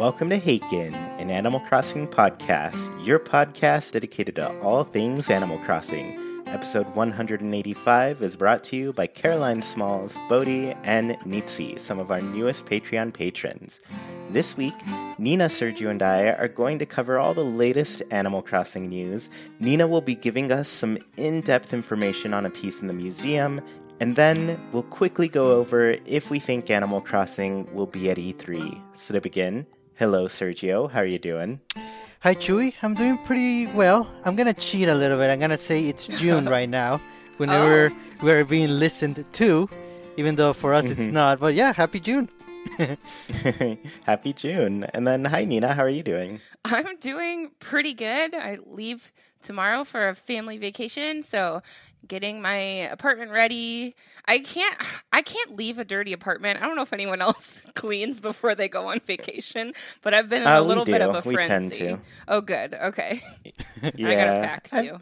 Welcome to Haken, an Animal Crossing podcast, your podcast dedicated to all things Animal Crossing. Episode 185 is brought to you by Caroline Smalls, Bodhi, and Nitsi, some of our newest Patreon patrons. This week, Nina, Sergio, and I are going to cover all the latest Animal Crossing news. Nina will be giving us some in depth information on a piece in the museum, and then we'll quickly go over if we think Animal Crossing will be at E3. So to begin, hello, Sergio. How are you doing? Hi, Chewy. I'm doing pretty well. I'm gonna cheat a little bit. I'm gonna say it's June right now, whenever Oh. we're being listened to, even though for us it's mm-hmm. not. But yeah, happy June. Happy June. And then, hi, Nina. How are you doing? I'm doing pretty good. I leave tomorrow for a family vacation, so getting my apartment ready. I can't I can't leave a dirty apartment. I don't know if anyone else cleans before they go on vacation, but I've been in Uh, a we little bit of a We frenzy. tend to. Oh good. Okay. I got to Yeah. pack I-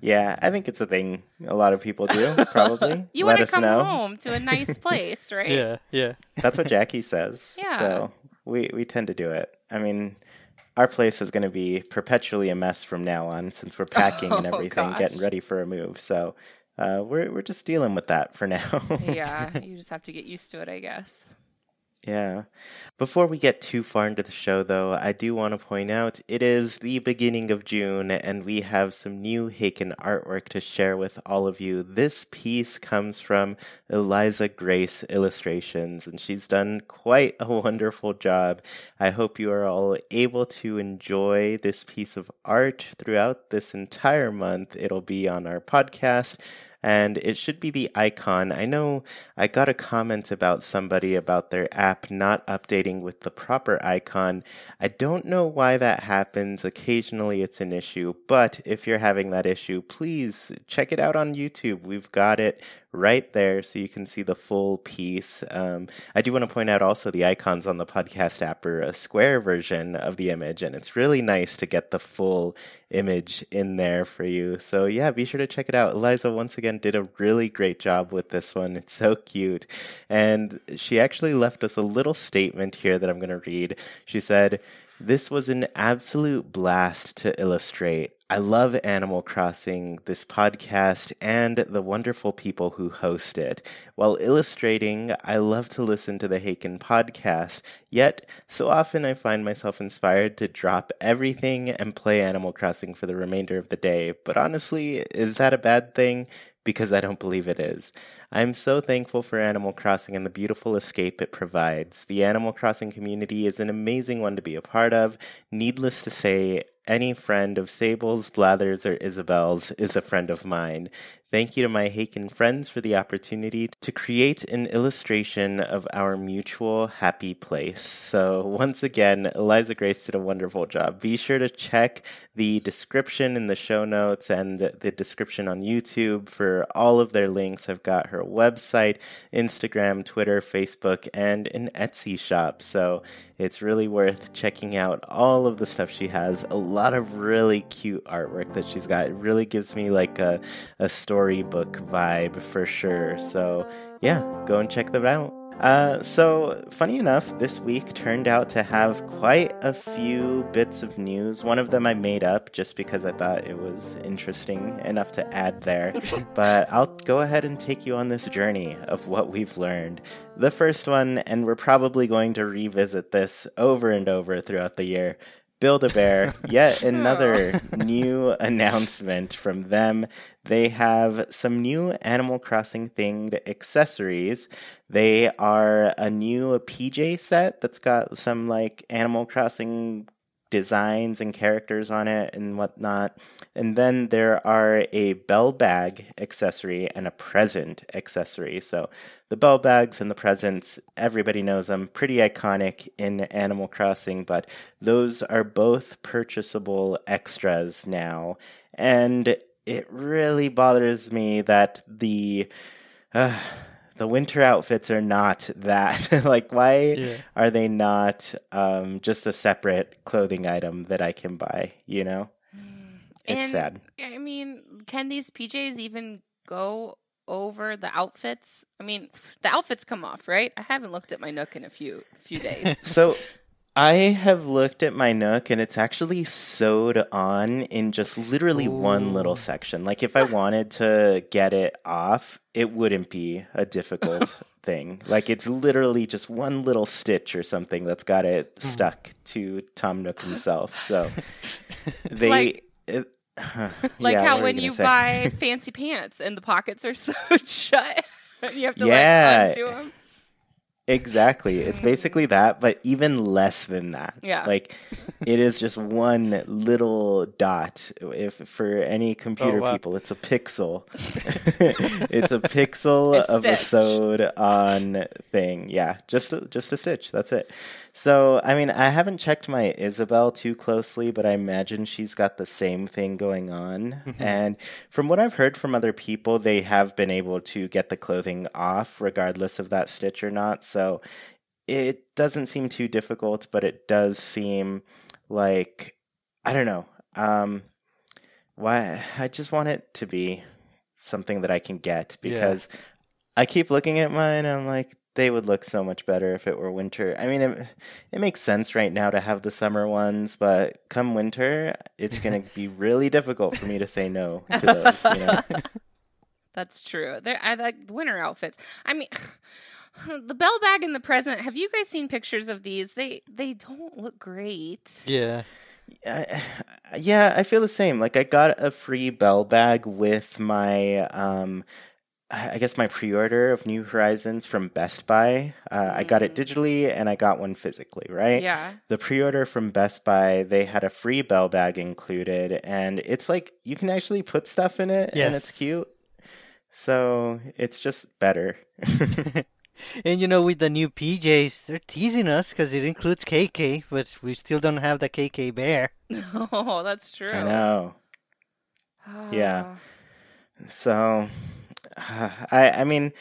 Yeah, I think it's a thing a lot of people do, probably. You Let want to come know. home to a nice place, right? Yeah, yeah. That's what Jackie says. Yeah. So we, we tend to do it. I mean, our place is going to be perpetually a mess from now on since we're packing and Oh, everything, getting ready for a move. So uh, we're, we're just dealing with that for now. yeah, you just have to get used to it, I guess. Yeah. Before we get too far into the show, though, I do want to point out it is the beginning of June, and we have some new Haken artwork to share with all of you. This piece comes from Eliza Grace Illustrations, and she's done quite a wonderful job. I hope you are all able to enjoy this piece of art throughout this entire month. It'll be on our podcast and it should be the icon. I know I got a comment about somebody about their app not updating with the proper icon. I don't know why that happens. Occasionally it's an issue, but if you're having that issue, please check it out on YouTube. We've got it right there so you can see the full piece. Um, I do want to point out also the icons on the podcast app are a square version of the image, and it's really nice to get the full image in there for you. So, yeah, be sure to check it out. Eliza, once again, did a really great job with this one. It's so cute. And she actually left us a little statement here that I'm going to read. She said, this was an absolute blast to illustrate. I love Animal Crossing, this podcast, and the wonderful people who host it. While illustrating, I love to listen to the Haken podcast, yet so often I find myself inspired to drop everything and play Animal Crossing for the remainder of the day. But honestly, is that a bad thing? Because I don't believe it is. I'm so thankful for Animal Crossing and the beautiful escape it provides. The Animal Crossing community is an amazing one to be a part of. Needless to say, any friend of Sable's, Blathers', or Isabelle's is a friend of mine. Thank you to my Haken friends for the opportunity to create an illustration of our mutual happy place. So, once again, Eliza Grace did a wonderful job. Be sure to check the description in the show notes and the description on YouTube for all of their links. I've got her website, Instagram, Twitter, Facebook, and an Etsy shop. So, it's really worth checking out all of the stuff she has. Lot of really cute artwork that she's got. It really gives me like a, a storybook vibe for sure. So, yeah, go and check them out. Uh, so, funny enough, this week turned out to have quite a few bits of news. One of them I made up just because I thought it was interesting enough to add there. but I'll go ahead and take you on this journey of what we've learned. The first one, and we're probably going to revisit this over and over throughout the year. Build a Bear, yet another new announcement from them. They have some new Animal Crossing themed accessories. They are a new PJ set that's got some like Animal Crossing designs and characters on it and whatnot. And then there are a bell bag accessory and a present accessory. So the bell bags and the presents, everybody knows them, pretty iconic in Animal Crossing, but those are both purchasable extras now. And it really bothers me that the. Uh, the winter outfits are not that. like, why yeah. are they not um, just a separate clothing item that I can buy? You know, mm. it's and, sad. I mean, can these PJs even go over the outfits? I mean, the outfits come off, right? I haven't looked at my Nook in a few few days. so I have looked at my Nook and it's actually sewed on in just literally Ooh. one little section. Like if I wanted to get it off, it wouldn't be a difficult thing. Like it's literally just one little stitch or something that's got it hmm. stuck to Tom Nook himself. So they like, it, like yeah, how when you, buy fancy pants and the pockets are sewed shut. you have to yeah. like undo them. Exactly. It's basically that, but even less than that. Yeah. Like it is just one little dot. If for any computer oh, wow. people, it's a pixel. it's a pixel a of a sewed on thing. Yeah, just a, just a stitch. That's it. So, I mean, I haven't checked my Isabelle too closely, but I imagine she's got the same thing going on. Mm-hmm. And from what I've heard from other people, they have been able to get the clothing off regardless of that stitch or not. So, it doesn't seem too difficult, but it does seem like I don't know. Um, why I just want it to be something that I can get because yeah. I keep looking at mine. And I'm like, they would look so much better if it were winter. I mean, it, it makes sense right now to have the summer ones, but come winter, it's going to be really difficult for me to say no to those. You know? That's true. There, I like winter outfits. I mean, the bell bag and the present. Have you guys seen pictures of these? They they don't look great. Yeah. yeah, I feel the same. Like I got a free bell bag with my um I guess my pre-order of New Horizons from Best Buy. Uh, mm-hmm. I got it mm. digitally and I got one physically, right? Yeah. The pre-order from Best Buy, they had a free bell bag included, and it's like you can actually put stuff in it, yes. and it's cute. So it's just better. and you know, with the new PJs, they're teasing us because it includes KK, but we still don't have the KK bear. Oh, that's true. I know. yeah. So I I mean,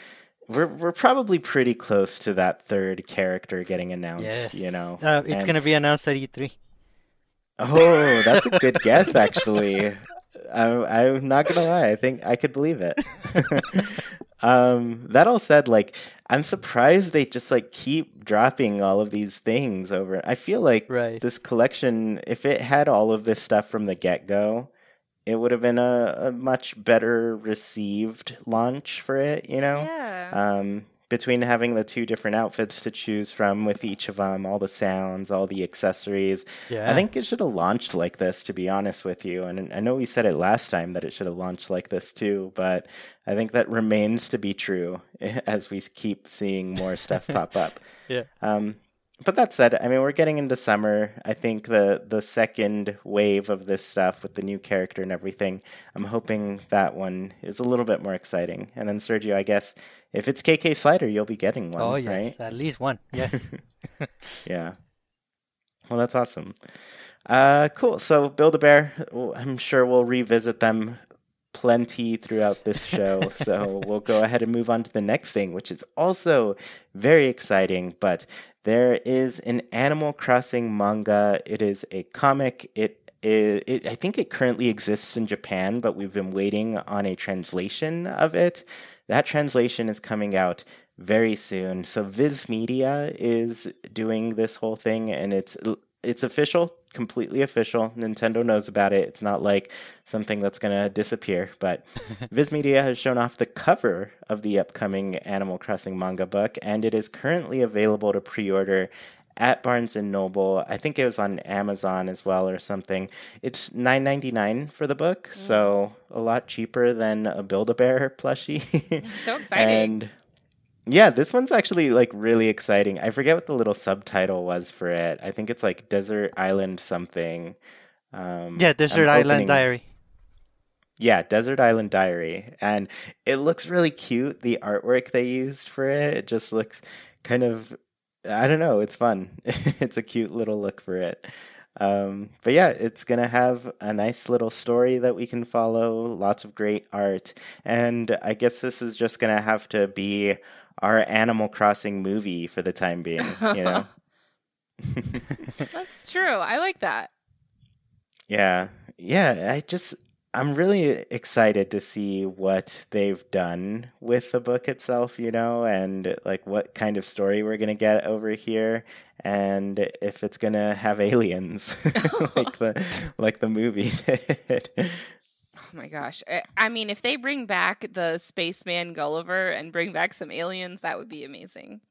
we're we're probably pretty close to that third character getting announced. Yes. You know, uh, it's and... going to be announced at E3. Oh, that's a good guess, actually. I, I'm not gonna lie. I think I could believe it. um, that all said, like I'm surprised they just like keep dropping all of these things over. I feel like right. this collection, if it had all of this stuff from the get go, it would have been a, a much better received launch for it, you know? Yeah. Um, between having the two different outfits to choose from with each of them, all the sounds, all the accessories. Yeah. I think it should have launched like this, to be honest with you. And I know we said it last time that it should have launched like this too, but I think that remains to be true as we keep seeing more stuff pop up. Yeah. Um, but that said, I mean, we're getting into summer. I think the the second wave of this stuff with the new character and everything, I'm hoping that one is a little bit more exciting. And then Sergio, I guess if it's KK Slider, you'll be getting one. Oh yes, right? at least one. Yes. yeah. Well, that's awesome. Uh, cool. So Build a Bear, I'm sure we'll revisit them plenty throughout this show. so we'll go ahead and move on to the next thing, which is also very exciting. But there is an Animal Crossing manga. It is a comic. It, it, it I think it currently exists in Japan, but we've been waiting on a translation of it. That translation is coming out very soon. So Viz Media is doing this whole thing, and it's it's official, completely official. Nintendo knows about it. It's not like something that's going to disappear. But Viz Media has shown off the cover of the upcoming Animal Crossing manga book, and it is currently available to pre order at Barnes and Noble. I think it was on Amazon as well or something. It's nine ninety nine for the book, mm. so a lot cheaper than a Build a Bear plushie. so exciting. and Yeah, this one's actually like really exciting. I forget what the little subtitle was for it. I think it's like Desert Island something. Um, Yeah, Desert I'm Island opening- Diary. Yeah, Desert Island Diary. And it looks really cute. The artwork they used for it, it just looks kind of I don't know, it's fun. it's a cute little look for it. Um, but yeah, it's gonna have a nice little story that we can follow, lots of great art, and I guess this is just gonna have to be our Animal Crossing movie for the time being, you know? That's true. I like that. Yeah. Yeah, I just I'm really excited to see what they've done with the book itself, you know, and like what kind of story we're going to get over here and if it's going to have aliens like the like the movie did. Oh my gosh. I, I mean, if they bring back the spaceman Gulliver and bring back some aliens, that would be amazing.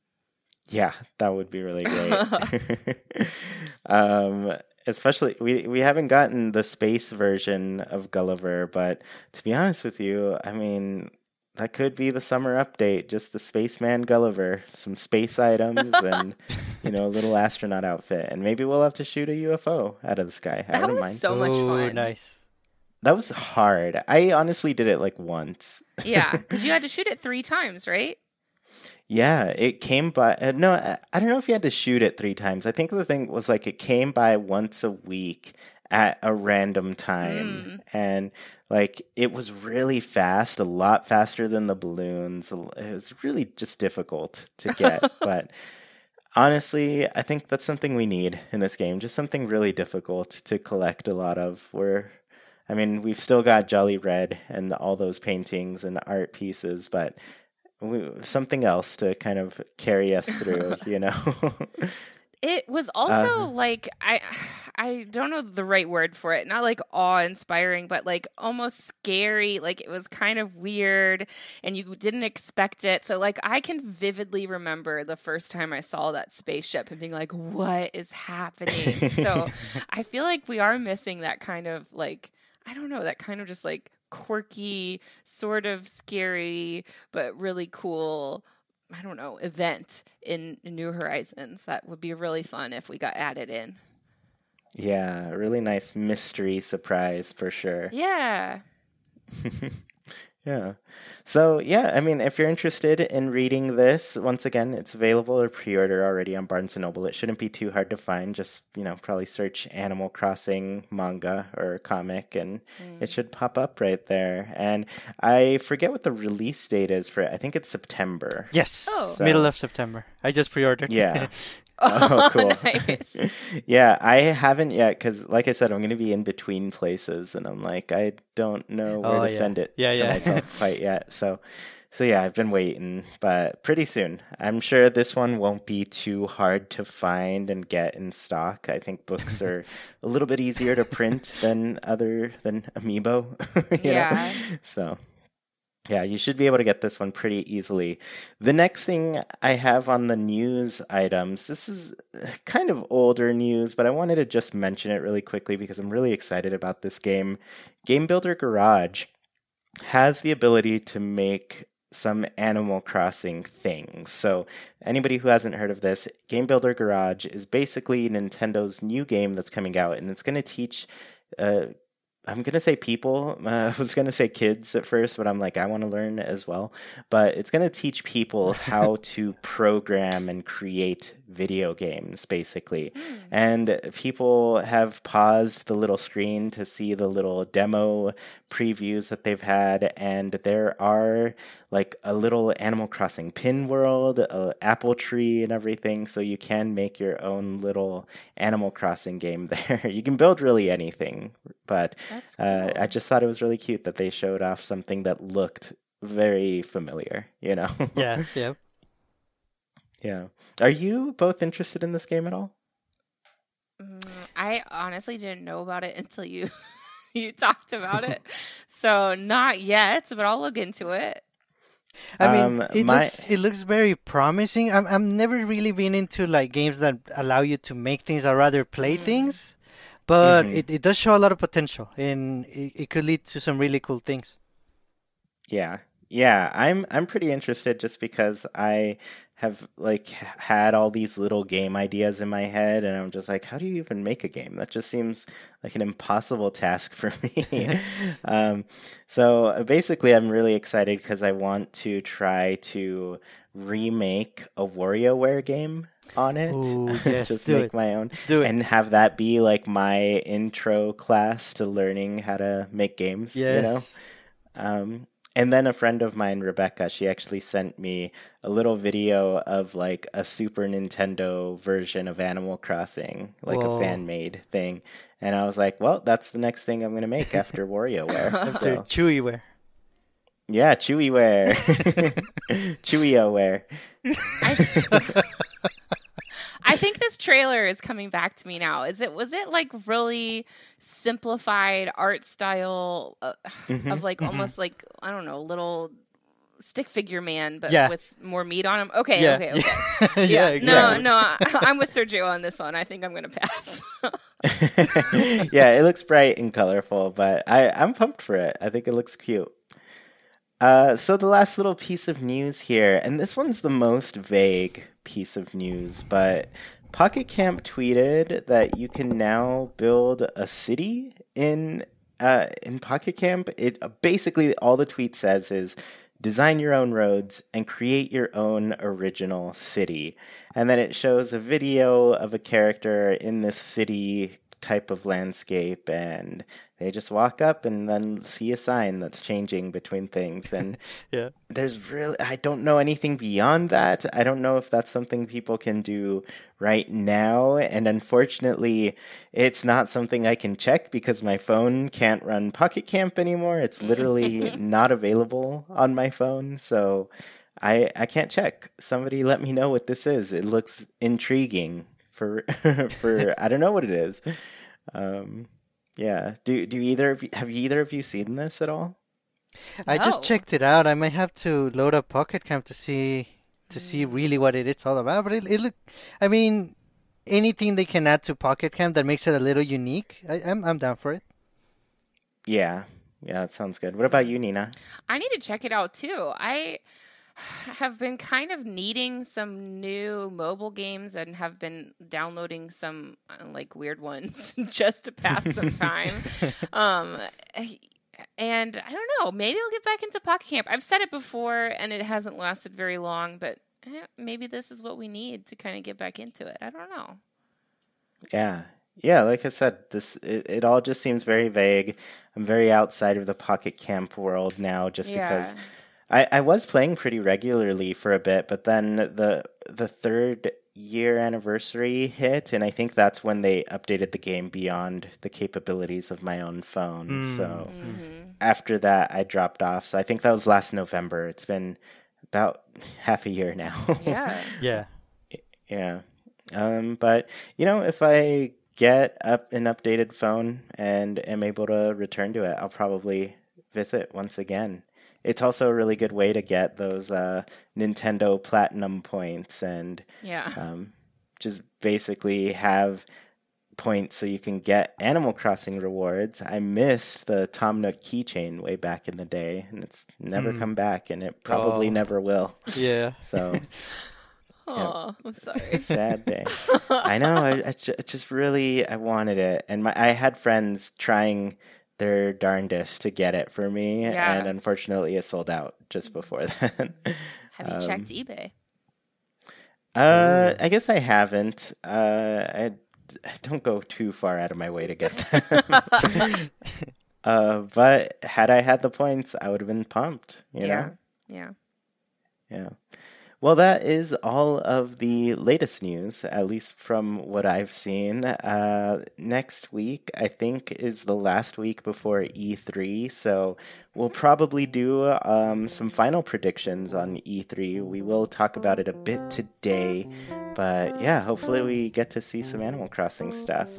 Yeah, that would be really great. um, especially we we haven't gotten the space version of Gulliver, but to be honest with you, I mean that could be the summer update, just the spaceman Gulliver, some space items and you know, a little astronaut outfit, and maybe we'll have to shoot a UFO out of the sky. I That wouldn't was mind. so much Ooh, fun. nice. That was hard. I honestly did it like once. Yeah, because you had to shoot it three times, right? Yeah, it came by. Uh, no, I, I don't know if you had to shoot it three times. I think the thing was like it came by once a week at a random time, and like it was really fast, a lot faster than the balloons. It was really just difficult to get, but. Honestly, I think that's something we need in this game. Just something really difficult to collect a lot of. Where, I mean, we've still got Jolly Redd and all those paintings and art pieces, but we, something else to kind of carry us through, you know? It was also Uh, like I I don't know the right word for it. Not like awe-inspiring, but like almost scary. Like it was kind of weird and you didn't expect it. So like I can vividly remember the first time I saw that spaceship and being like, "What is happening?" so I feel like we are missing that kind of like I don't know, that kind of just like quirky, sort of scary, but really cool I don't know, event in New Horizons. That would be really fun if we got added in. yeah, really nice mystery surprise for sure. Yeah. Yeah. So, yeah, I mean, if you're interested in reading this, once again, it's available or pre-order already on Barnes & Noble. It shouldn't be too hard to find. Just, you know, probably search Animal Crossing manga or comic and it mm. should pop up right there. And I forget what the release date is for it. I think it's September. Yes, Oh. middle of September. I just pre-ordered. Yeah. Oh, oh, cool. nice. yeah, I haven't yet because, like I said, I'm going to be in between places, and I'm like, I don't know where Oh, to yeah. send it Yeah, to yeah. myself quite yet. So, so yeah, I've been waiting, but pretty soon. I'm sure this one won't be too hard to find and get in stock. I think books are a little bit easier to print than other than Amiibo. you know? Yeah. So. Yeah, you should be able to get this one pretty easily. The next thing I have on the news items, this is kind of older news, but I wanted to just mention it really quickly because I'm really excited about this game. Game Builder Garage has the ability to make some Animal Crossing things. So, anybody who hasn't heard of this, Game Builder Garage is basically Nintendo's new game that's coming out, and it's going to teach. Uh, I'm gonna say people. Uh, I was gonna say kids at first, but I'm like, I want to learn as well. But it's gonna teach people how to program and create video games, basically. And people have paused the little screen to see the little demo previews that they've had, and there are like a little Animal Crossing pin world, a apple tree, and everything. So you can make your own little Animal Crossing game there. you can build really anything, but That's uh, cool. I just thought it was really cute that they showed off something that looked very familiar. You know? yeah, yeah. yeah. Are you both interested in this game at all? Mm, I honestly didn't know about it until you you talked about it. so not yet, but I'll look into it. I mean, Um, it my- looks it looks very promising. I'm I'm never really been into like games that allow you to make things. I rather play things, but Mhm. it, it does show a lot of potential, and it, it could lead to some really cool things. Yeah. Yeah, I'm I'm pretty interested just because I have like had all these little game ideas in my head and I'm just like how do you even make a game? That just seems like an impossible task for me. um, so uh, basically I'm really excited because I want to try to remake a WarioWare game on it. Ooh, yes, just do make it. my own Do it. and have that be like my intro class to learning how to make games, you know? Um, and then a friend of mine, Rebecca, she actually sent me a little video of like a Super Nintendo version of Animal Crossing, like Whoa. a fan made thing. And I was like, well, that's the next thing I'm going to make after WarioWare. After so, Chewieware. yeah, Chewieware. Chewioware. I think this trailer is coming back to me now. Is it was it like really simplified art style uh, Mm-hmm. of like almost like I don't know, little stick figure man but Yeah. with more meat on him. Okay, Yeah. okay, okay. yeah, No, exactly. no, I, I'm with Sergio on this one. I think I'm going to pass. yeah, it looks bright and colorful, but I, I'm pumped for it. I think it looks cute. Uh, so the last little piece of news here, and this one's the most vague piece of news, but Pocket Camp tweeted that you can now build a city in uh, in Pocket Camp. It basically all the tweet says is design your own roads and create your own original city. And then it shows a video of a character in this city type of landscape and they just walk up and then see a sign that's changing between things and Yeah. there's really I don't know anything beyond that. I don't know if that's something people can do right now and unfortunately it's not something I can check because my phone can't run Pocket Camp anymore. It's literally not available on my phone. So I I can't check. Somebody let me know what this is. It looks intriguing for for I don't know what it is. Um yeah. Do do either of you, have either of you seen this at all? I just checked it out. I might have to load up Pocket Camp to see to see really what it is all about. But it, it look, I mean, anything they can add to Pocket Camp that makes it a little unique, I, I'm I'm down for it. Yeah. Yeah, that sounds good. What about you, Nina? I need to check it out too. I have been kind of needing some new mobile games and have been downloading some uh, like weird ones just to pass some time. um and I don't know, maybe I'll get back into Pocket Camp. I've said it before and it hasn't lasted very long, but eh, maybe this is what we need to kind of get back into it. I don't know. Yeah. Yeah, like I said, this it, it all just seems very vague. I'm very outside of the Pocket Camp world now just because Yeah. I, I was playing pretty regularly for a bit, but then the the third year anniversary hit and I think that's when they updated the game beyond the capabilities of my own phone. So after that I dropped off. So I think that was last November. It's been about half a year now. Yeah. Yeah. Yeah. Um, but you know, if I get up an updated phone and am able to return to it, I'll probably visit once again. It's also a really good way to get those uh, Nintendo Platinum points and Yeah. um, just basically have points so you can get Animal Crossing rewards. I missed the Tom Nook keychain way back in the day, and it's never come back, and it probably Oh. never will. Yeah. So Oh, I'm sorry. sad day. I know. I, I ju- just really I wanted it, and my I had friends trying their darndest to get it for me, Yeah. and unfortunately, it sold out just before then. Have you checked eBay? uh, I guess I haven't. Uh, I, I don't go too far out of my way to get them. uh, but had I had the points, I would have been pumped. You yeah. know. Yeah. Yeah. Well, that is all of the latest news, at least from what I've seen. Uh, next week, I think, is the last week before E3, so we'll probably do um, some final predictions on E3. We will talk about it a bit today, but yeah, hopefully we get to see some Animal Crossing stuff.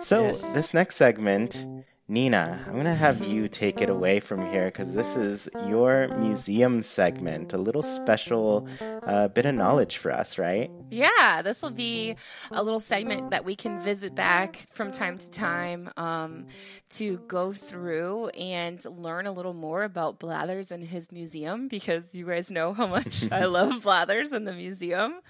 So, Yes. this next segment Nina, I'm going to have you take it away from here because this is your museum segment, a little special uh, bit of knowledge for us, right? Yeah, this will be a little segment that we can visit back from time to time um, to go through and learn a little more about Blathers and his museum because you guys know how much I love Blathers and the museum.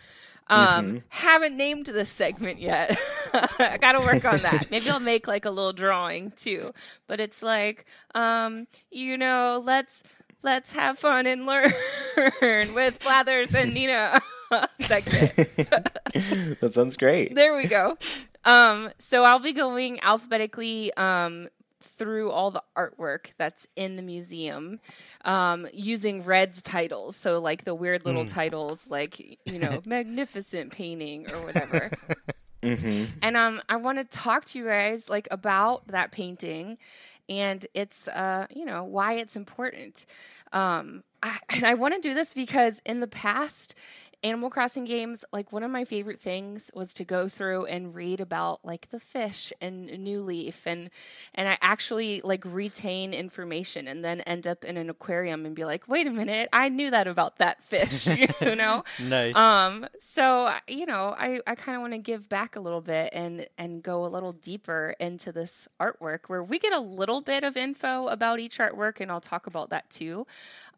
Um, mm-hmm. haven't named this segment yet. I got to work on that. Maybe I'll make like a little drawing too. But it's like, um, you know, let's let's have fun and learn with Blathers and Nina segment. that sounds great. There we go. Um, so I'll be going alphabetically um, through all the artwork that's in the museum um, using Redd's titles. So, like the weird little mm. titles, like, you know, magnificent painting or whatever. Mm-hmm. And um, I want to talk to you guys like about that painting and it's uh, you know why it's important. Um, I, and I want to do this because in the past, Animal Crossing games, like one of my favorite things was to go through and read about like the fish and New Leaf and and I actually like retain information and then end up in an aquarium and be like, wait a minute, I knew that about that fish, you know? nice. Um, so you know, I, I kind of want to give back a little bit and and go a little deeper into this artwork where we get a little bit of info about each artwork and I'll talk about that too.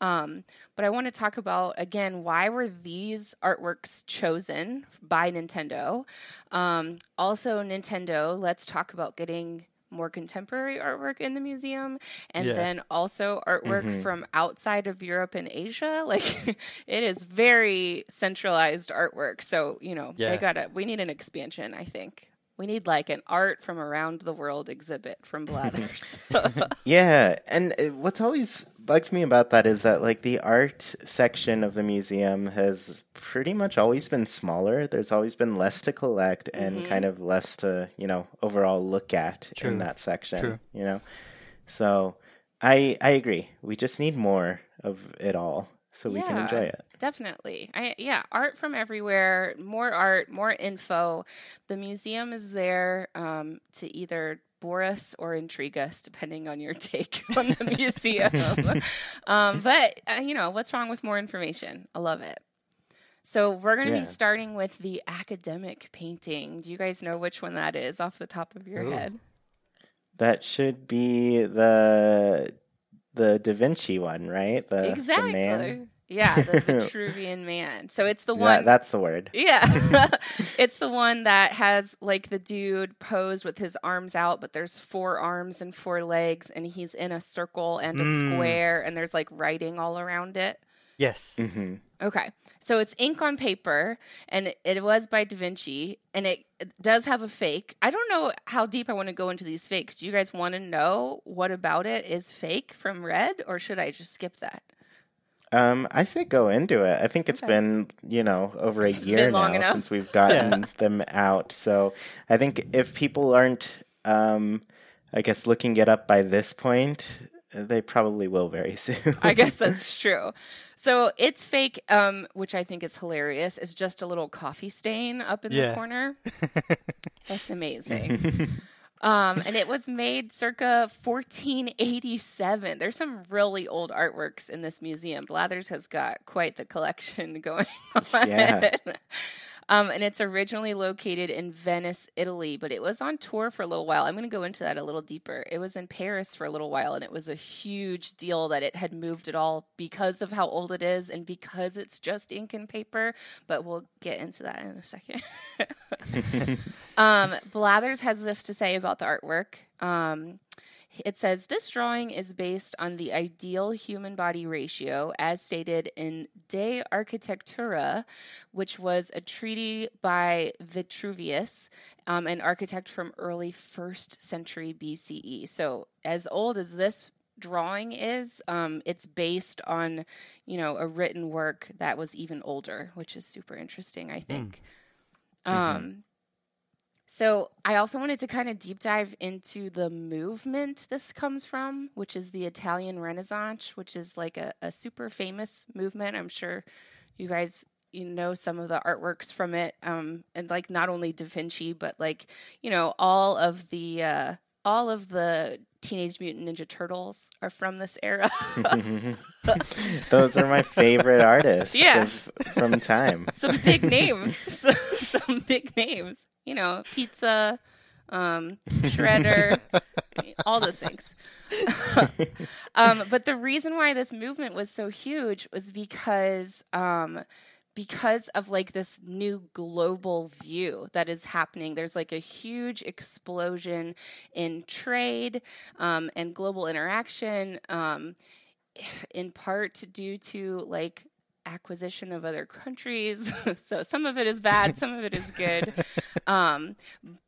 Um, but I want to talk about again why were these artworks chosen by Nintendo? Um, also, Nintendo. Let's talk about getting more contemporary artwork in the museum and yeah. then also artwork mm-hmm. from outside of Europe and Asia like it is very centralized artwork so you know yeah. they got to we need an expansion I think we need like an art from around the world exhibit from Blathers. yeah, and uh, what's always bugged me about that is that like the art section of the museum has pretty much always been smaller. There's always been less to collect and mm-hmm. kind of less to, you know, overall look at True. in that section, True. you know. So, I I agree. We just need more of it all so we yeah, can enjoy it. Definitely. I yeah, art from everywhere, more art, more info. The museum is there um, to either bore us or intrigue us, depending on your take on the museum. um, but uh, you know, what's wrong with more information? I love it. So we're going to yeah. be starting with the academic painting. Do you guys know which one that is off the top of your Ooh. head? That should be the the Da Vinci one, right? The, exactly. The man. Yeah, the Vitruvian man. So it's the one. that's the word. Yeah. it's the one that has like the dude posed with his arms out, but there's four arms and four legs, and he's in a circle and a mm. square, and there's like writing all around it. Yes. Mm-hmm. Okay. So it's ink on paper, and it, it was by Da Vinci, and it, it, does have a fake. I don't know how deep I want to go into these fakes. Do you guys want to know what about it is fake from Redd, or should I just skip that? Um, I say go into it. I think it's okay. been, you know, over a it's year now enough. since we've gotten yeah. them out. So I think if people aren't, um, I guess, looking it up by this point, they probably will very soon. I guess that's true. So it's fake, um, which I think is hilarious. Is just a little coffee stain up in yeah. the corner. that's amazing. Um, and it was made circa 1487. There's some really old artworks in this museum. Blathers has got quite the collection going on. Yeah. Um, and it's originally located in Venice, Italy, but it was on tour for a little while. I'm going to go into that a little deeper. It was in Paris for a little while, and it was a huge deal that it had moved at all because of how old it is and because it's just ink and paper. But we'll get into that in a second. um, Blathers has this to say about the artwork. Um, it says this drawing is based on the ideal human body ratio as stated in De Architectura, which was a treaty by Vitruvius, um, an architect from early first century BCE. So, as old as this drawing is, um, it's based on, you know, a written work that was even older, which is super interesting, I think. Mm. Um, mm-hmm. So, I also wanted to kind of deep dive into the movement this comes from, which is the Italian Renaissance, which is like a, a super famous movement. I'm sure you guys you know some of the artworks from it um, and like not only da vinci but like you know all of the uh, all of the Teenage Mutant Ninja Turtles are from this era. Those are my favorite artists Yeah. of, from time. some big names. So- some big names. You know, pizza, um, shredder, all those things. um, but the reason why this movement was so huge was because um, because of like this new global view that is happening. There's like a huge explosion in trade um, and global interaction. Um, in part due to like acquisition of other countries. so some of it is bad, some of it is good. Um,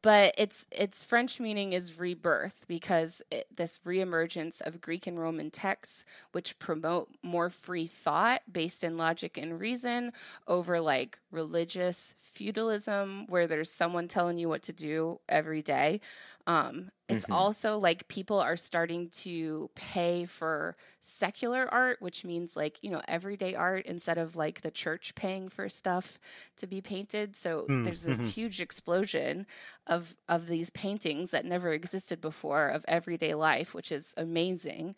but its its French meaning is rebirth because it, this reemergence of Greek and Roman texts, which promote more free thought based in logic and reason over like religious feudalism, where there's someone telling you what to do every day. Um, it's also like people are starting to pay for secular art, which means like, you know, everyday art instead of like the church paying for stuff to be painted. So there's this huge explosion of of these paintings that never existed before of everyday life, which is amazing.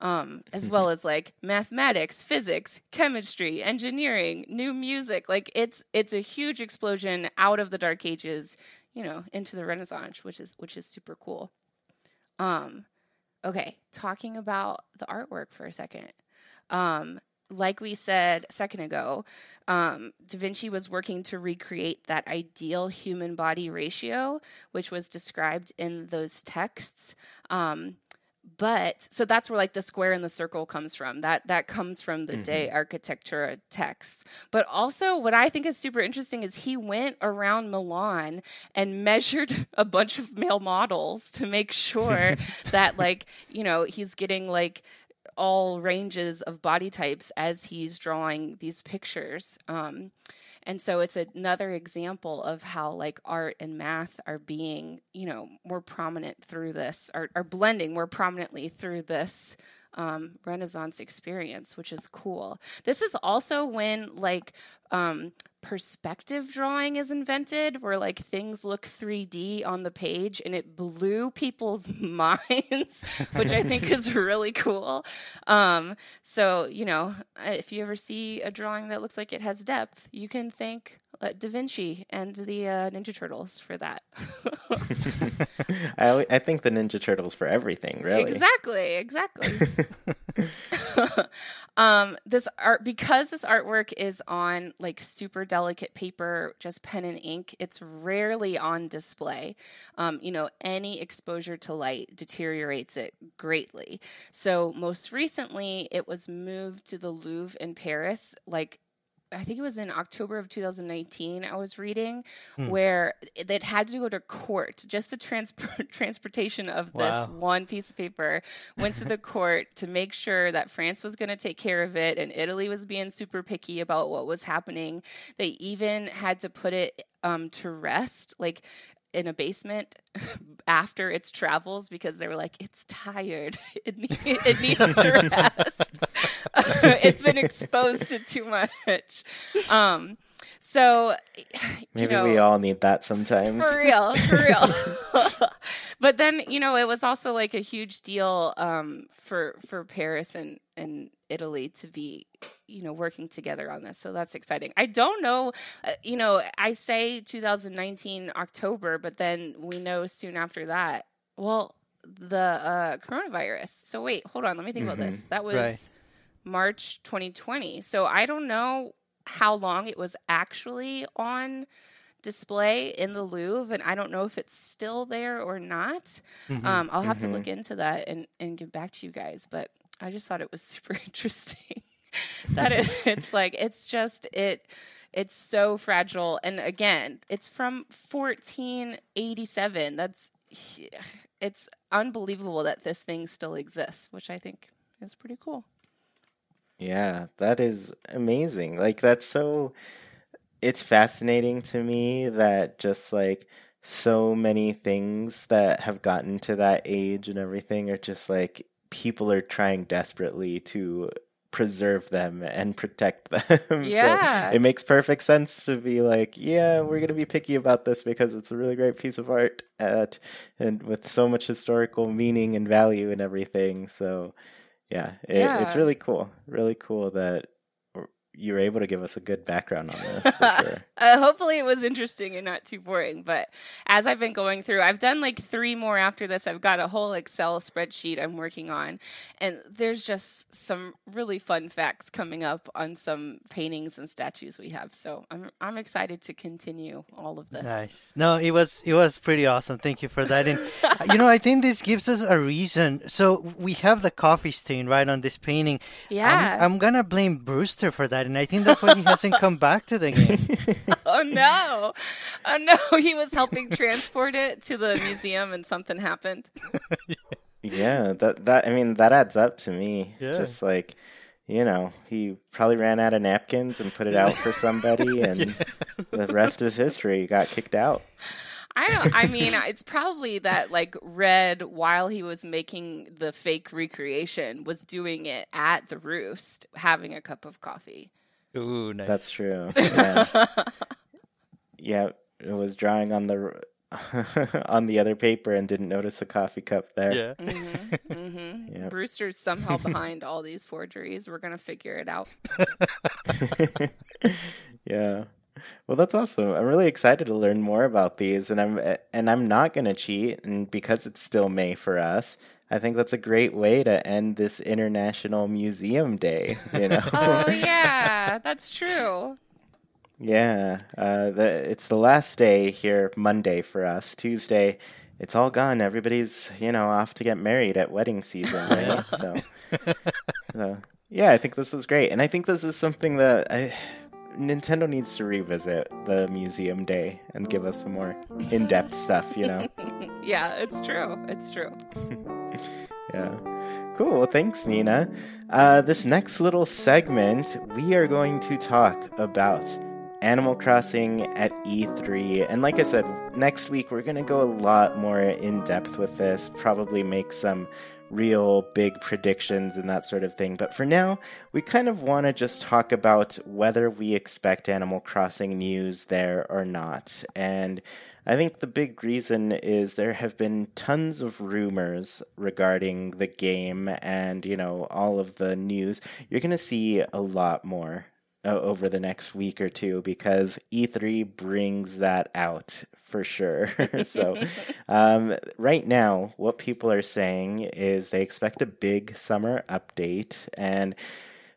Um, as well as like mathematics, physics, chemistry, engineering, new music. Like it's it's a huge explosion out of the dark ages, you know, into the Renaissance, which is which is super cool. Um, okay, talking about the artwork for a second. Um, like we said a second ago, um, Da Vinci was working to recreate that ideal human body ratio, which was described in those texts. Um, but so that's where like the square and the circle comes from. That that comes from the De Architectura texts. But also what i think is super interesting is he went around milan and measured a bunch of male models to make sure that like you know he's getting like all ranges of body types as he's drawing these pictures. Um, and so it's another example of how like art and math are being you know more prominent through this are, are blending more prominently through this um, renaissance experience which is cool. This is also when like um, perspective drawing is invented where like things look 3d on the page and it blew people's minds which i think is really cool um, so you know if you ever see a drawing that looks like it has depth you can thank uh, da vinci and the uh, ninja turtles for that I, I think the Ninja Turtles for everything, really. Exactly, exactly. um, this art because this artwork is on like super delicate paper, just pen and ink. It's rarely on display. Um, you know, any exposure to light deteriorates it greatly. So most recently, it was moved to the Louvre in Paris, like I think it was in October of 2019. I was reading where it had to go to court. Just the transport transportation of this Wow. one piece of paper went to the court to make sure that France was going to take care of it, and Italy was being super picky about what was happening. They even had to put it um, to rest, like in a basement after its travels because they were like, it's tired. It, need, it needs to rest. it's been exposed to too much. Um, so, you Maybe know, we all need that sometimes. for real, for real. but then you know it was also like a huge deal um, for for Paris and and Italy to be you know working together on this. So that's exciting. I don't know, uh, you know, I say 2019 October, but then we know soon after that. Well, the uh, coronavirus. So wait, hold on. Let me think about this. That was Right. March 2020. So I don't know how long it was actually on display in the Louvre, and I don't know if it's still there or not. Um, I'll have to look into that and, and get back to you guys. But I just thought it was super interesting. that it, it's like it's just it. It's so fragile, and again, it's from 1487. That's it's unbelievable that this thing still exists, which I think is pretty cool. Yeah, that is amazing. Like that's so it's fascinating to me that just like so many things that have gotten to that age and everything are just like people are trying desperately to preserve them and protect them. Yeah. so it makes perfect sense to be like, yeah, we're going to be picky about this because it's a really great piece of art at, and with so much historical meaning and value and everything. So yeah, it, Yeah. it's really cool. Really cool that you were able to give us a good background on this for sure. Uh, hopefully, it was interesting and not too boring. But as I've been going through, I've done like three more after this. I've got a whole Excel spreadsheet I'm working on, and there's just some really fun facts coming up on some paintings and statues we have. So I'm I'm excited to continue all of this. Nice. No, it was it was pretty awesome. Thank you for that. And you know, I think this gives us a reason. So we have the coffee stain right on this painting. Yeah. I'm, I'm gonna blame Brewster for that, and I think that's why he hasn't come back to the game. Oh no! Oh no! He was helping transport it to the museum, and something happened. Yeah, that that I mean that adds up to me. Yeah. Just like you know, he probably ran out of napkins and put it out for somebody, and the rest is history. He got kicked out. I don't. I mean, it's probably that like Redd, while he was making the fake recreation, was doing it at the roost, having a cup of coffee. Ooh, nice. That's true. Yeah, yeah. It was drawing on the on the other paper and didn't notice the coffee cup there. yeah. Mm-hmm. Yep. Brewster's somehow behind all these forgeries. We're gonna figure it out. yeah. Well, that's awesome. I'm really excited to learn more about these, and I'm and I'm not gonna cheat, and because it's still May for us, I think that's a great way to end this International Museum Day. You know, Oh yeah, that's true. yeah. Uh, the, it's the last day here, Monday for us. Tuesday, it's all gone. Everybody's you know off to get married at wedding season, right? so, so yeah, I think this was great, and I think this is something that I. Nintendo needs to revisit the museum day and give us some more in-depth stuff, you know. Yeah, it's true. It's true. Yeah. Cool. Well, thanks, Nina. Uh, this next little segment, we are going to talk about Animal Crossing at E3. And like I said, next week we're going to go a lot more in depth with this, probably make some real big predictions and that sort of thing. But for now, we kind of want to just talk about whether we expect Animal Crossing news there or not. And I think the big reason is there have been tons of rumors regarding the game and, you know, all of the news. You're going to see a lot more over the next week or two because E3 brings that out for sure. so, um, right now, what people are saying is they expect a big summer update. And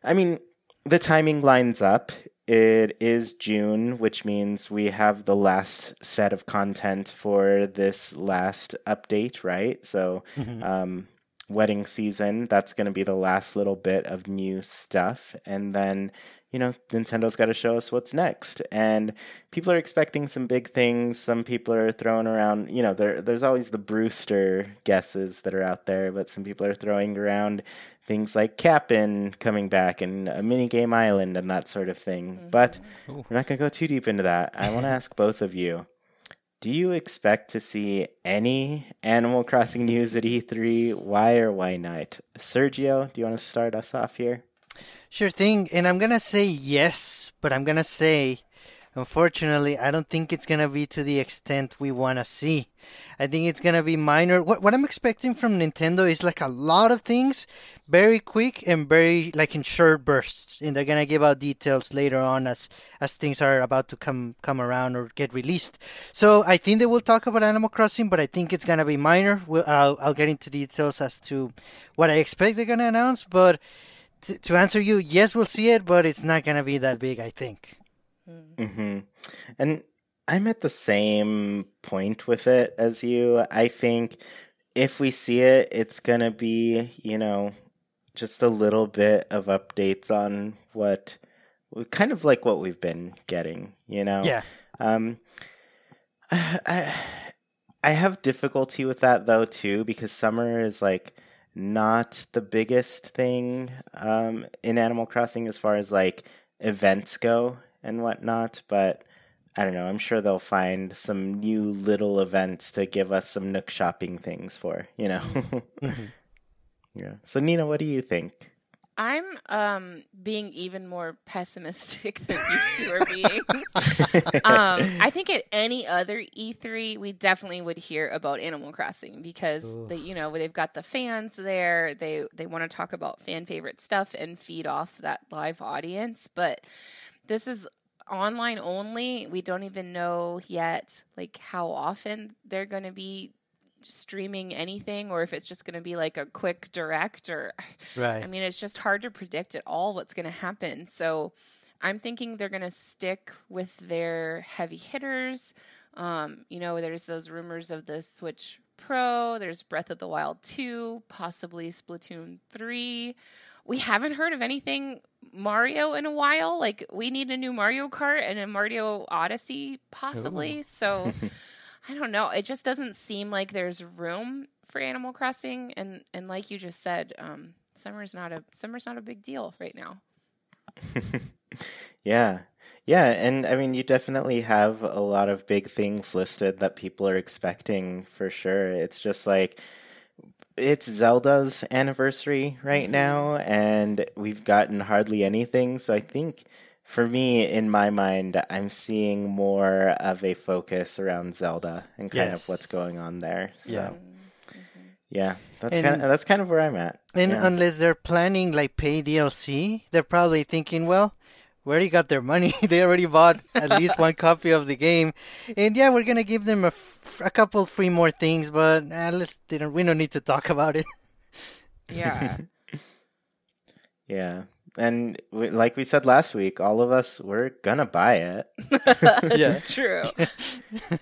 I mean, the timing lines up. It is June, which means we have the last set of content for this last update, right? So, um, wedding season, that's going to be the last little bit of new stuff. And then, you know, Nintendo's got to show us what's next. And people are expecting some big things. Some people are throwing around, you know, there, there's always the Brewster guesses that are out there, but some people are throwing around things like Cap'n coming back and a mini game island and that sort of thing. Mm-hmm. But we're not going to go too deep into that. I want to ask both of you. Do you expect to see any Animal Crossing news at E3? Why or why not? Sergio, do you want to start us off here? Sure thing. And I'm going to say yes, but I'm going to say, unfortunately, I don't think it's going to be to the extent we want to see. I think it's going to be minor. What, what I'm expecting from Nintendo is like a lot of things, very quick and very like in short bursts. And they're going to give out details later on as, as things are about to come, come around or get released. So I think they will talk about Animal Crossing, but I think it's going to be minor. We'll, I'll, I'll get into details as to what I expect they're going to announce, but to, to answer you, yes, we'll see it, but it's not gonna be that big, I think. hmm And I'm at the same point with it as you. I think if we see it, it's going to be, you know, just a little bit of updates on what kind of like what we've been getting, you know? Yeah. Um, I, I have difficulty with that though too because summer is like not the biggest thing um, in Animal Crossing as far as like events go and whatnot, but I don't know. I'm sure they'll find some new little events to give us some Nook shopping things for, you know. Yeah. So Nina, what do you think? I'm um, being even more pessimistic than you two are being. um, I think at any other E3, we definitely would hear about Animal Crossing because they, you know, they've got the fans there. They they want to talk about fan favorite stuff and feed off that live audience. But this is online only. We don't even know yet, like how often they're going to be streaming anything or if it's just going to be like a quick direct or Right. I mean it's just hard to predict at all what's going to happen. So I'm thinking they're going to stick with their heavy hitters. Um, you know, there's those rumors of the Switch Pro, there's Breath of the Wild 2, possibly Splatoon 3. We haven't heard of anything Mario in a while. Like we need a new Mario Kart and a Mario Odyssey possibly. So I don't know. It just doesn't seem like there's room for Animal Crossing, and and like you just said, um, summer's not a summer's not a big deal right now. Yeah. Yeah, and I mean you definitely have a lot of big things listed that people are expecting for sure. It's just like it's Zelda's anniversary right now and we've gotten hardly anything, so I think for me in my mind I'm seeing more of a focus around Zelda and kind of what's going on there. So Yeah. yeah, that's And- kind of that's kind of where I'm at. And Yeah. unless they're planning like pay DLC, they're probably thinking, well, we already got their money. they already bought at least one copy of the game, and yeah, we're gonna give them a, f- a couple free more things, but uh, let's they don't, we don't need to talk about it. Yeah, Yeah. And we, like we said last week, all of us we're gonna buy it. it's true.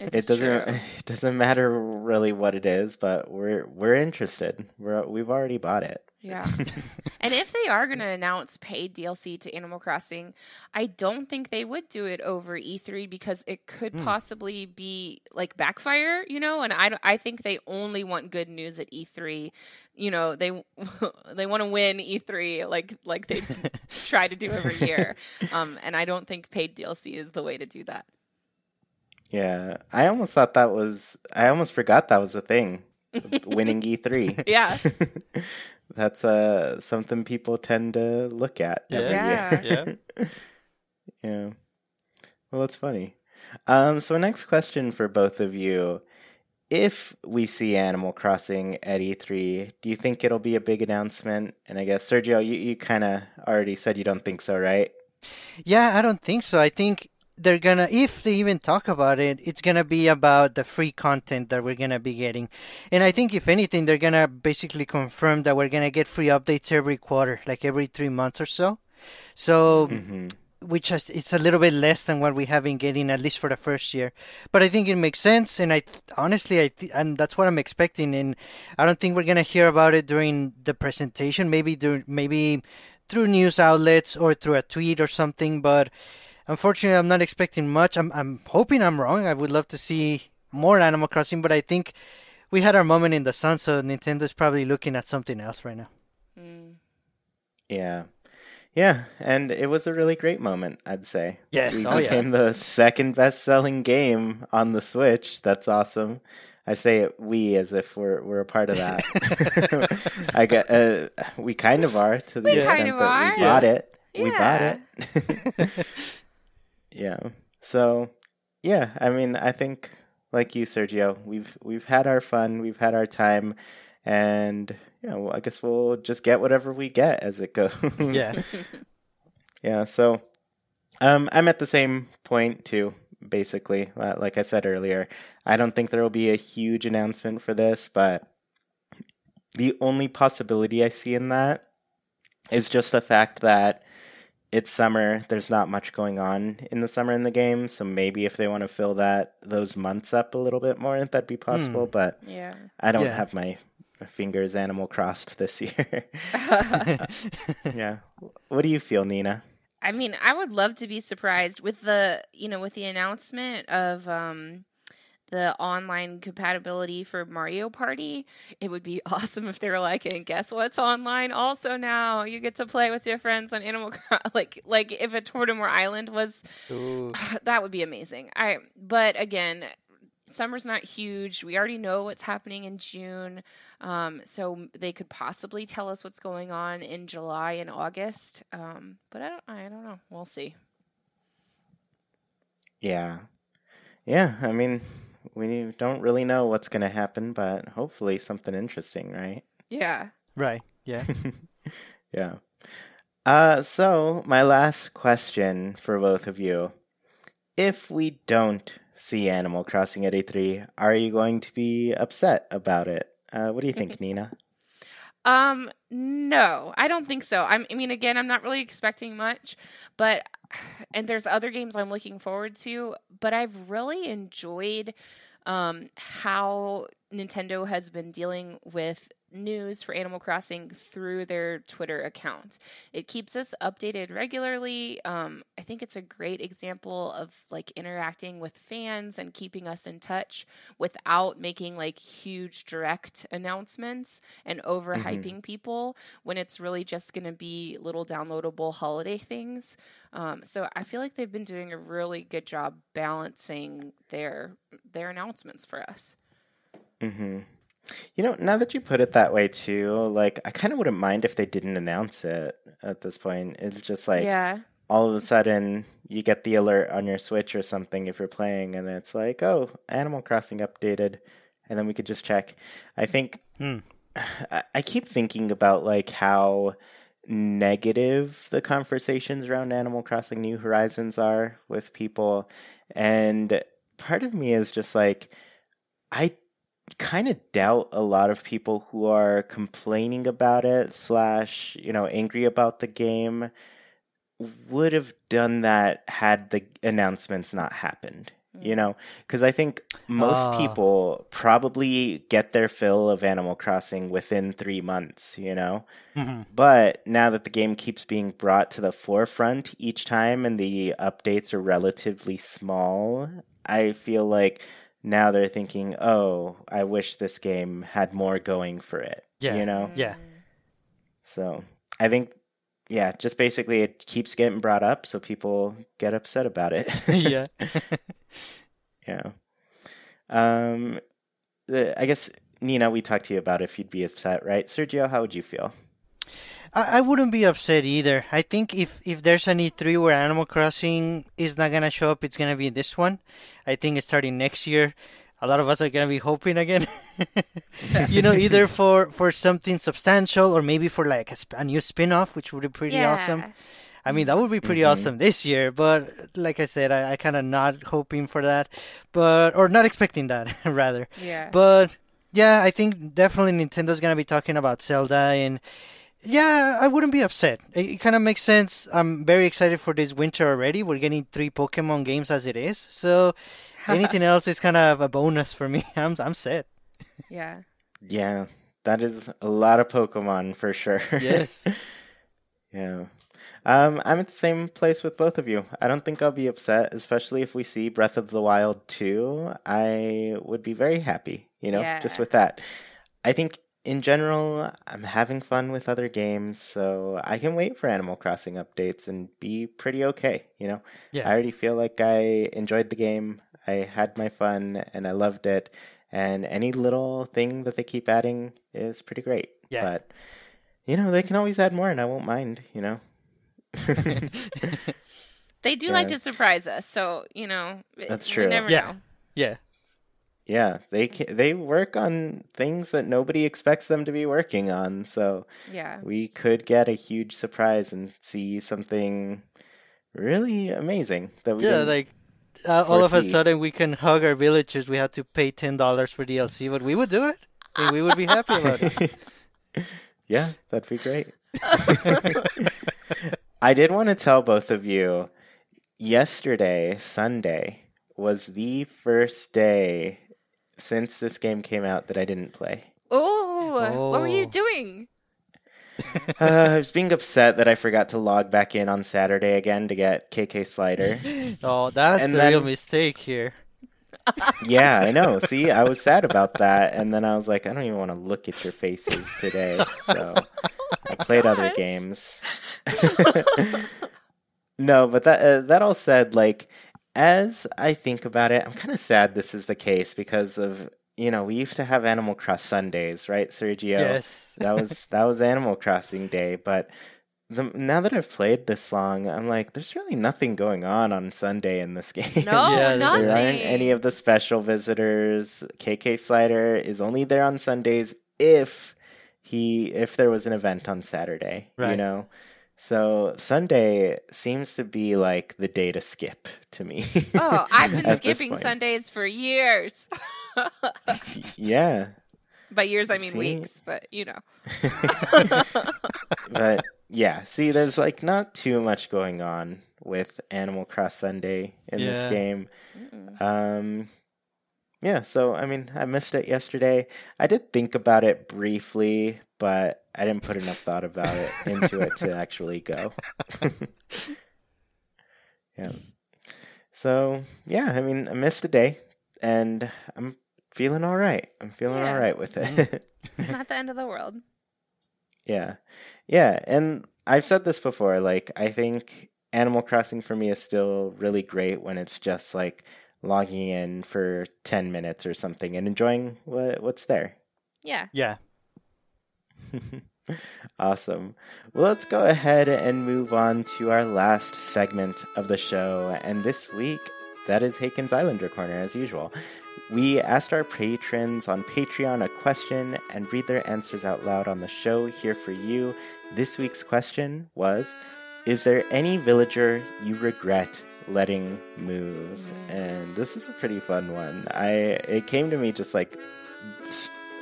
It's it doesn't true. it doesn't matter really what it is, but we're we're interested. We're we've already bought it. Yeah. and if they are going to announce paid DLC to Animal Crossing, I don't think they would do it over E3 because it could possibly be like backfire, you know, and I, I think they only want good news at E3. You know, they they want to win E3 like like they try to do every year. Um, and I don't think paid DLC is the way to do that. Yeah. I almost thought that was I almost forgot that was a thing. winning E3. Yeah. That's uh something people tend to look at every Yeah. year. Yeah. Yeah. Well, that's funny. Um, so next question for both of you. If we see Animal Crossing at E3, do you think it'll be a big announcement? And I guess Sergio, you, you kind of already said you don't think so, right? Yeah, I don't think so. I think they're gonna, if they even talk about it, it's gonna be about the free content that we're gonna be getting. And I think, if anything, they're gonna basically confirm that we're gonna get free updates every quarter, like every three months or so. So, Mm-hmm. which is it's a little bit less than what we have been getting, at least for the first year. But I think it makes sense, and I honestly, I th- and that's what I'm expecting. And I don't think we're gonna hear about it during the presentation. Maybe dur- maybe through news outlets or through a tweet or something. But unfortunately, I'm not expecting much. I'm I'm hoping I'm wrong. I would love to see more Animal Crossing, but I think we had our moment in the sun, so Nintendo's probably looking at something else right now. Mm. Yeah. Yeah, and it was a really great moment, I'd say. Yes, we oh, yeah. became the second best-selling game on the Switch. That's awesome. I say it we as if we're we're a part of that. I got uh, we kind of are to the We extent kind of that are. we bought it. We bought it. yeah. So, yeah, I mean, I think like you Sergio, we've we've had our fun, we've had our time and you know, I guess we'll just get whatever we get as it goes. Yeah. Yeah, so um, I'm at the same point too. Basically, like I said earlier, I don't think there will be a huge announcement for this, but the only possibility I see in that is just the fact that it's summer. There's not much going on in the summer in the game, so maybe if they want to fill that those months up a little bit more, that'd be possible. But Yeah. I don't Yeah. have my fingers animal crossed this year. yeah. What do you feel, Nina? I mean, I would love to be surprised with the, you know, with the announcement of um the online compatibility for Mario Party. It would be awesome if they were like, and guess what's online also now? You get to play with your friends on Animal Crossing. Like, like if a Tortimer Island was Ooh. that would be amazing. I but again, summer's not huge. We already know what's happening in June. Um, so they could possibly tell us what's going on in July and August. Um, but I don't, I don't know. We'll see. Yeah. Yeah, I mean, we don't really know what's going to happen, but hopefully something interesting, right? Yeah. Right. Yeah. Yeah. Uh, so, my last question for both of you. If we don't see Animal Crossing at E3, are you going to be upset about it? Uh, what do you think, Nina? Um, no, I don't think so. I'm, I mean, again, I'm not really expecting much, but and there's other games I'm looking forward to, but I've really enjoyed um, how Nintendo has been dealing with news for Animal Crossing through their Twitter account. It keeps us updated regularly. Um, I think it's a great example of like interacting with fans and keeping us in touch without making like huge direct announcements and overhyping mm-hmm. people when it's really just going to be little downloadable holiday things. Um, so I feel like they've been doing a really good job balancing their their announcements for us. Mm-hmm. You know, now that you put it that way too, like I kind of wouldn't mind if they didn't announce it at this point. It's just like yeah. all of a sudden you get the alert on your Switch or something if you're playing, and it's like, oh, Animal Crossing updated, and then we could just check. I think hmm. I, I keep thinking about like how negative the conversations around Animal Crossing New Horizons are with people, and part of me is just like, I kind of doubt a lot of people who are complaining about it slash you know angry about the game would have done that had the announcements not happened you know because i think most uh. people probably get their fill of animal crossing within three months you know mm-hmm. but now that the game keeps being brought to the forefront each time and the updates are relatively small i feel like now they're thinking, oh, I wish this game had more going for it. Yeah. You know? Yeah. So I think, yeah, just basically it keeps getting brought up so people get upset about it. yeah. yeah. Um, the, I guess, Nina, we talked to you about if you'd be upset, right? Sergio, how would you feel? I, I wouldn't be upset either. I think if, if there's an E3 where Animal Crossing is not gonna show up, it's gonna be this one. I think it's starting next year. A lot of us are gonna be hoping again, you know, either for for something substantial or maybe for like a, a new spin-off, which would be pretty yeah. awesome. I mean, that would be pretty mm-hmm. awesome this year, but like I said, I, I kind of not hoping for that, but or not expecting that rather. Yeah. But yeah, I think definitely Nintendo's gonna be talking about Zelda and yeah, I wouldn't be upset. It, it kind of makes sense. I'm very excited for this winter already. We're getting three Pokemon games as it is, so anything else is kind of a bonus for me. I'm I'm set. Yeah. Yeah, that is a lot of Pokemon for sure. Yes. yeah. Um, I'm at the same place with both of you. I don't think I'll be upset, especially if we see Breath of the Wild 2. I would be very happy, you know, yeah. just with that. I think in general, I'm having fun with other games, so I can wait for Animal Crossing updates and be pretty okay, you know? Yeah. I already feel like I enjoyed the game, I had my fun, and I loved it, and any little thing that they keep adding is pretty great. Yeah. But, you know, they can always add more, and I won't mind, you know? they do yeah. like to surprise us, so, you know, that's true. yeah. Know. Yeah. Yeah, they they work on things that nobody expects them to be working on. So yeah, we could get a huge surprise and see something really amazing that we yeah, like uh, all of a sudden we can hug our villagers. We have to pay ten dollars for DLC, but we would do it, and we would be happy about it. yeah, that'd be great. I did want to tell both of you. Yesterday, Sunday, was the first day since this game came out that I didn't play. Oh, oh. what were you doing? uh, I was being upset that I forgot to log back in on Saturday again to get KK Slider. oh, that's and the then, real mistake here. yeah, I know. See, I was sad about that, and then I was like, I don't even want to look at your faces today. So I played oh other games. no, but that uh, that all said, like as I think about it, I'm kind of sad this is the case because of you know we used to have Animal Cross Sundays, right, Sergio? Yes. that was that was Animal Crossing Day, but the, now that I've played this song, I'm like, there's really nothing going on on Sunday in this game. No, Yeah, nothing. there aren't any of the special visitors. KK Slider is only there on Sundays if he if there was an event on Saturday. Right. You know. So Sunday seems to be like the day to skip to me. Oh, I've been skipping. Sundays for years. yeah. By years, I mean See? weeks, but you know. but yeah, see, there's like not too much going on with Animal Cross Sunday in this Yeah. game. Um, yeah, so I mean, I missed it yesterday. I did think about it briefly, but I didn't put enough thought about it into it to actually go. yeah. So yeah, I mean, I missed a day, and I'm feeling all right. I'm feeling Yeah. all right with it. Mm-hmm. It's not the end of the world. Yeah. Yeah. And I've said this before. Like, I think Animal Crossing for me is still really great when it's just like logging in for 10 minutes or something and enjoying what, what's there. Yeah. Yeah. Awesome. Well, let's go ahead and move on to our last segment of the show. And this week, that is Haken's Islander Corner, as usual. We asked our patrons on Patreon a question and read their answers out loud on the show here for you. This week's question was Is there any villager you regret letting move? And this is a pretty fun one. I It came to me just like,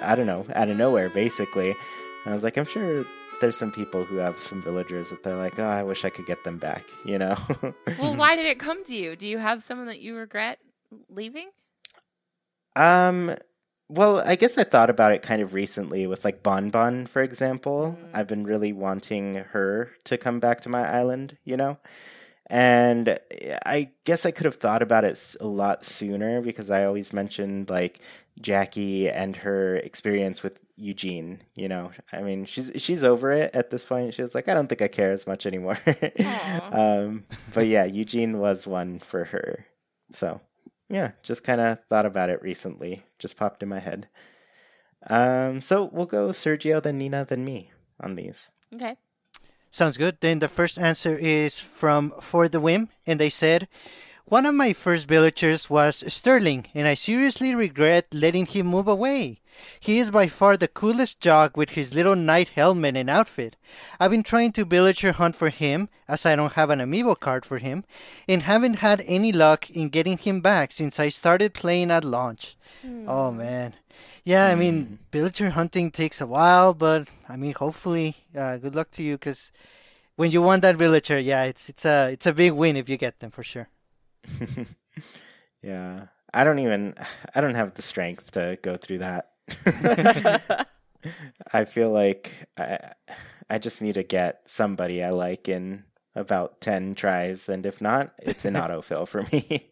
I don't know, out of nowhere, basically. And I was like, I'm sure there's some people who have some villagers that they're like, oh, I wish I could get them back, you know? Well, why did it come to you? Do you have someone that you regret leaving? um, well, I guess I thought about it kind of recently with like Bon Bon, for example. I've been really wanting her to come back to my island, you know? And I guess I could have thought about it a lot sooner because I always mentioned like Jackie and her experience with Eugene. You know, I mean, she's she's over it at this point. She was like, I don't think I care as much anymore. um, but yeah, Eugene was one for her. So yeah, just kind of thought about it recently. Just popped in my head. Um, so we'll go Sergio, then Nina, then me on these. Okay. Sounds good. Then the first answer is from For the Whim, and they said, One of my first villagers was Sterling, and I seriously regret letting him move away. He is by far the coolest jock with his little knight helmet and outfit. I've been trying to villager hunt for him, as I don't have an amiibo card for him, and haven't had any luck in getting him back since I started playing at launch. Oh man. Yeah, I mean, villager hunting takes a while, but I mean, hopefully, uh, good luck to you, because when you want that villager, yeah, it's it's a it's a big win if you get them for sure. Yeah. I don't even I don't have the strength to go through that. I feel like I I just need to get somebody I like in about 10 tries and if not, it's an autofill for me.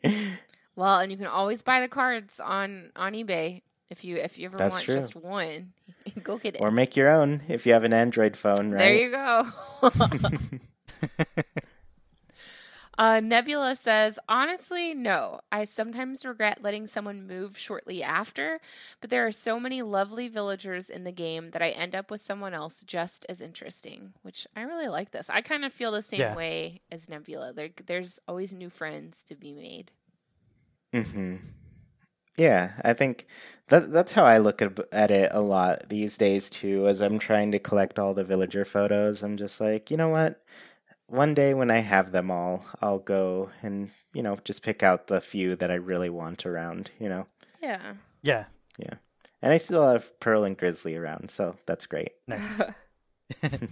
Well, and you can always buy the cards on on eBay if you if you ever That's want true. just one. Go get it. or make your own if you have an Android phone, right? There you go. uh, Nebula says, honestly, no. I sometimes regret letting someone move shortly after, but there are so many lovely villagers in the game that I end up with someone else just as interesting, which I really like this. I kind of feel the same Yeah. way as Nebula. There, there's always new friends to be made. hmm Yeah, I think that that's how I look at, at it a lot these days too. As I'm trying to collect all the villager photos, I'm just like, you know what? One day when I have them all, I'll go and you know just pick out the few that I really want around. You know, Yeah. Yeah, yeah. And I still have Pearl and Grizzly around, so that's great. nice.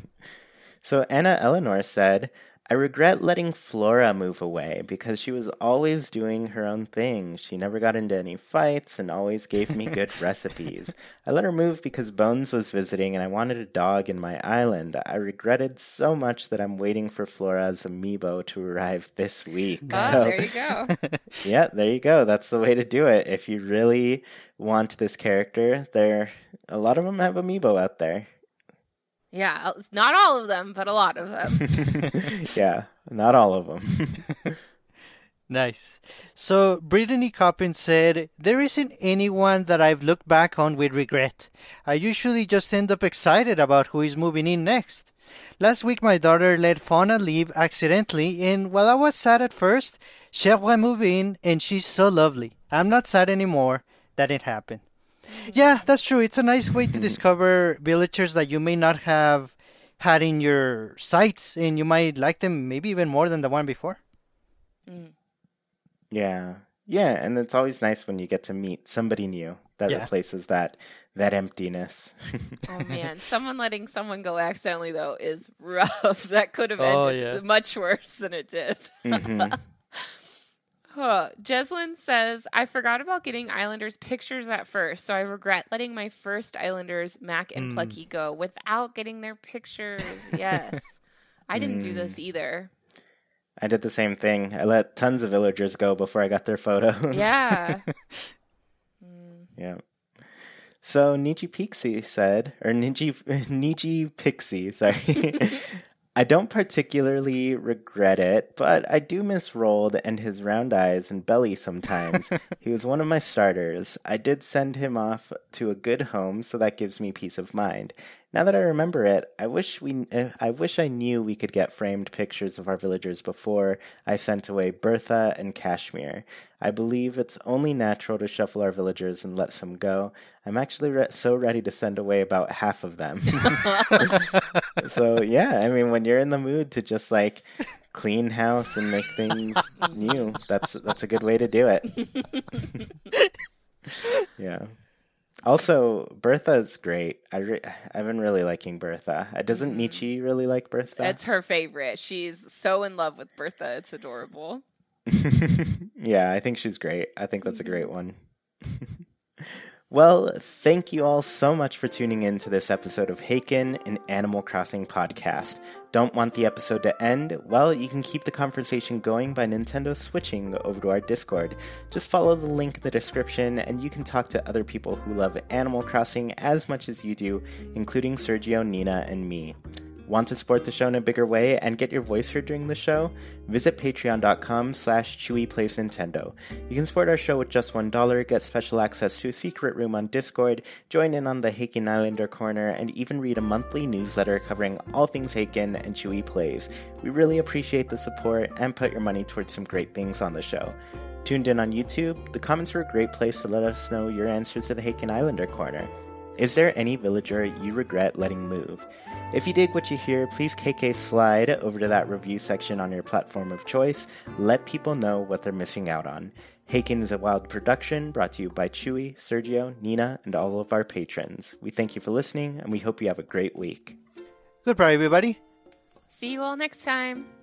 So Anna Eleanor said, I regret letting Flora move away because she was always doing her own thing. She never got into any fights and always gave me good recipes. I let her move because Bones was visiting and I wanted a dog in my island. I regretted so much that I'm waiting for Flora's amiibo to arrive this week. Oh, So- there you go. yeah, there you go. That's the way to do it. If you really want this character, there a lot of them have amiibo out there. Yeah. uh, Not all of them, but a lot of them. yeah, not all of them. Nice. So Brittany Coppin said, There isn't anyone that I've looked back on with regret. I usually just end up excited about who is moving in next. Last week my daughter let Fauna leave accidentally and while I was sad at first, Cherbois moved in and she's so lovely. I'm not sad anymore that it happened. Yeah, that's true. It's a nice way to discover villagers that you may not have had in your sights and you might like them maybe even more than the one before. Yeah. Yeah, and it's always nice when you get to meet somebody new that Yeah. replaces that that emptiness. Oh man, someone letting someone go accidentally though is rough. That could have Oh, ended yeah. much worse than it did. Mhm. Huh. Jeslyn says, I forgot about getting Islanders pictures at first, so I regret letting my first Islanders, Mac and Plucky, go without getting their pictures. Yes. I didn't do this Hmm. either. I did the same thing. I let tons of villagers go before I got their photos. Yeah. Yeah. So Niji Pixie said, or Niji Niji Pixie, sorry. I don't particularly regret it, but I do miss Roald and his round eyes and belly sometimes. he was one of my starters. I did send him off to a good home, so that gives me peace of mind. Now that I remember it, I wish we uh, I wish I knew we could get framed pictures of our villagers before I sent away Bertha and Cashmere. I believe it's only natural to shuffle our villagers and let some go. I'm actually re- so ready to send away about half of them. so yeah, I mean, when you're in the mood to just like clean house and make things new, that's that's a good way to do it. yeah. Also, Bertha's great. I re- I've been really liking Bertha. Uh, Doesn't Nietzsche really like Bertha? It's her favorite. She's so in love with Bertha. It's adorable. yeah, I think she's great. I think that's a great one. well, thank you all so much for tuning in to this episode of Haken, an Animal Crossing podcast. Don't want the episode to end? Well, you can keep the conversation going by Nintendo switching over to our Discord. Just follow the link in the description and you can talk to other people who love Animal Crossing as much as you do, including Sergio, Nina, and me. Want to support the show in a bigger way and get your voice heard during the show? Visit patreon.com slash Chewy Plays Nintendo. You can support our show with just $1, get special access to a secret room on Discord, join in on the Haken Islander Corner, and even read a monthly newsletter covering all things Haken and Chewy Plays. We really appreciate the support and put your money towards some great things on the show. Tuned in on YouTube, the comments are a great place to let us know your answers to the Haken Islander Corner. Is there any villager you regret letting move? If you dig what you hear, please KK slide over to that review section on your platform of choice. Let people know what they're missing out on. Haken is a wild production brought to you by Chewy, Sergio, Nina, and all of our patrons. We thank you for listening and we hope you have a great week. Goodbye, everybody. See you all next time.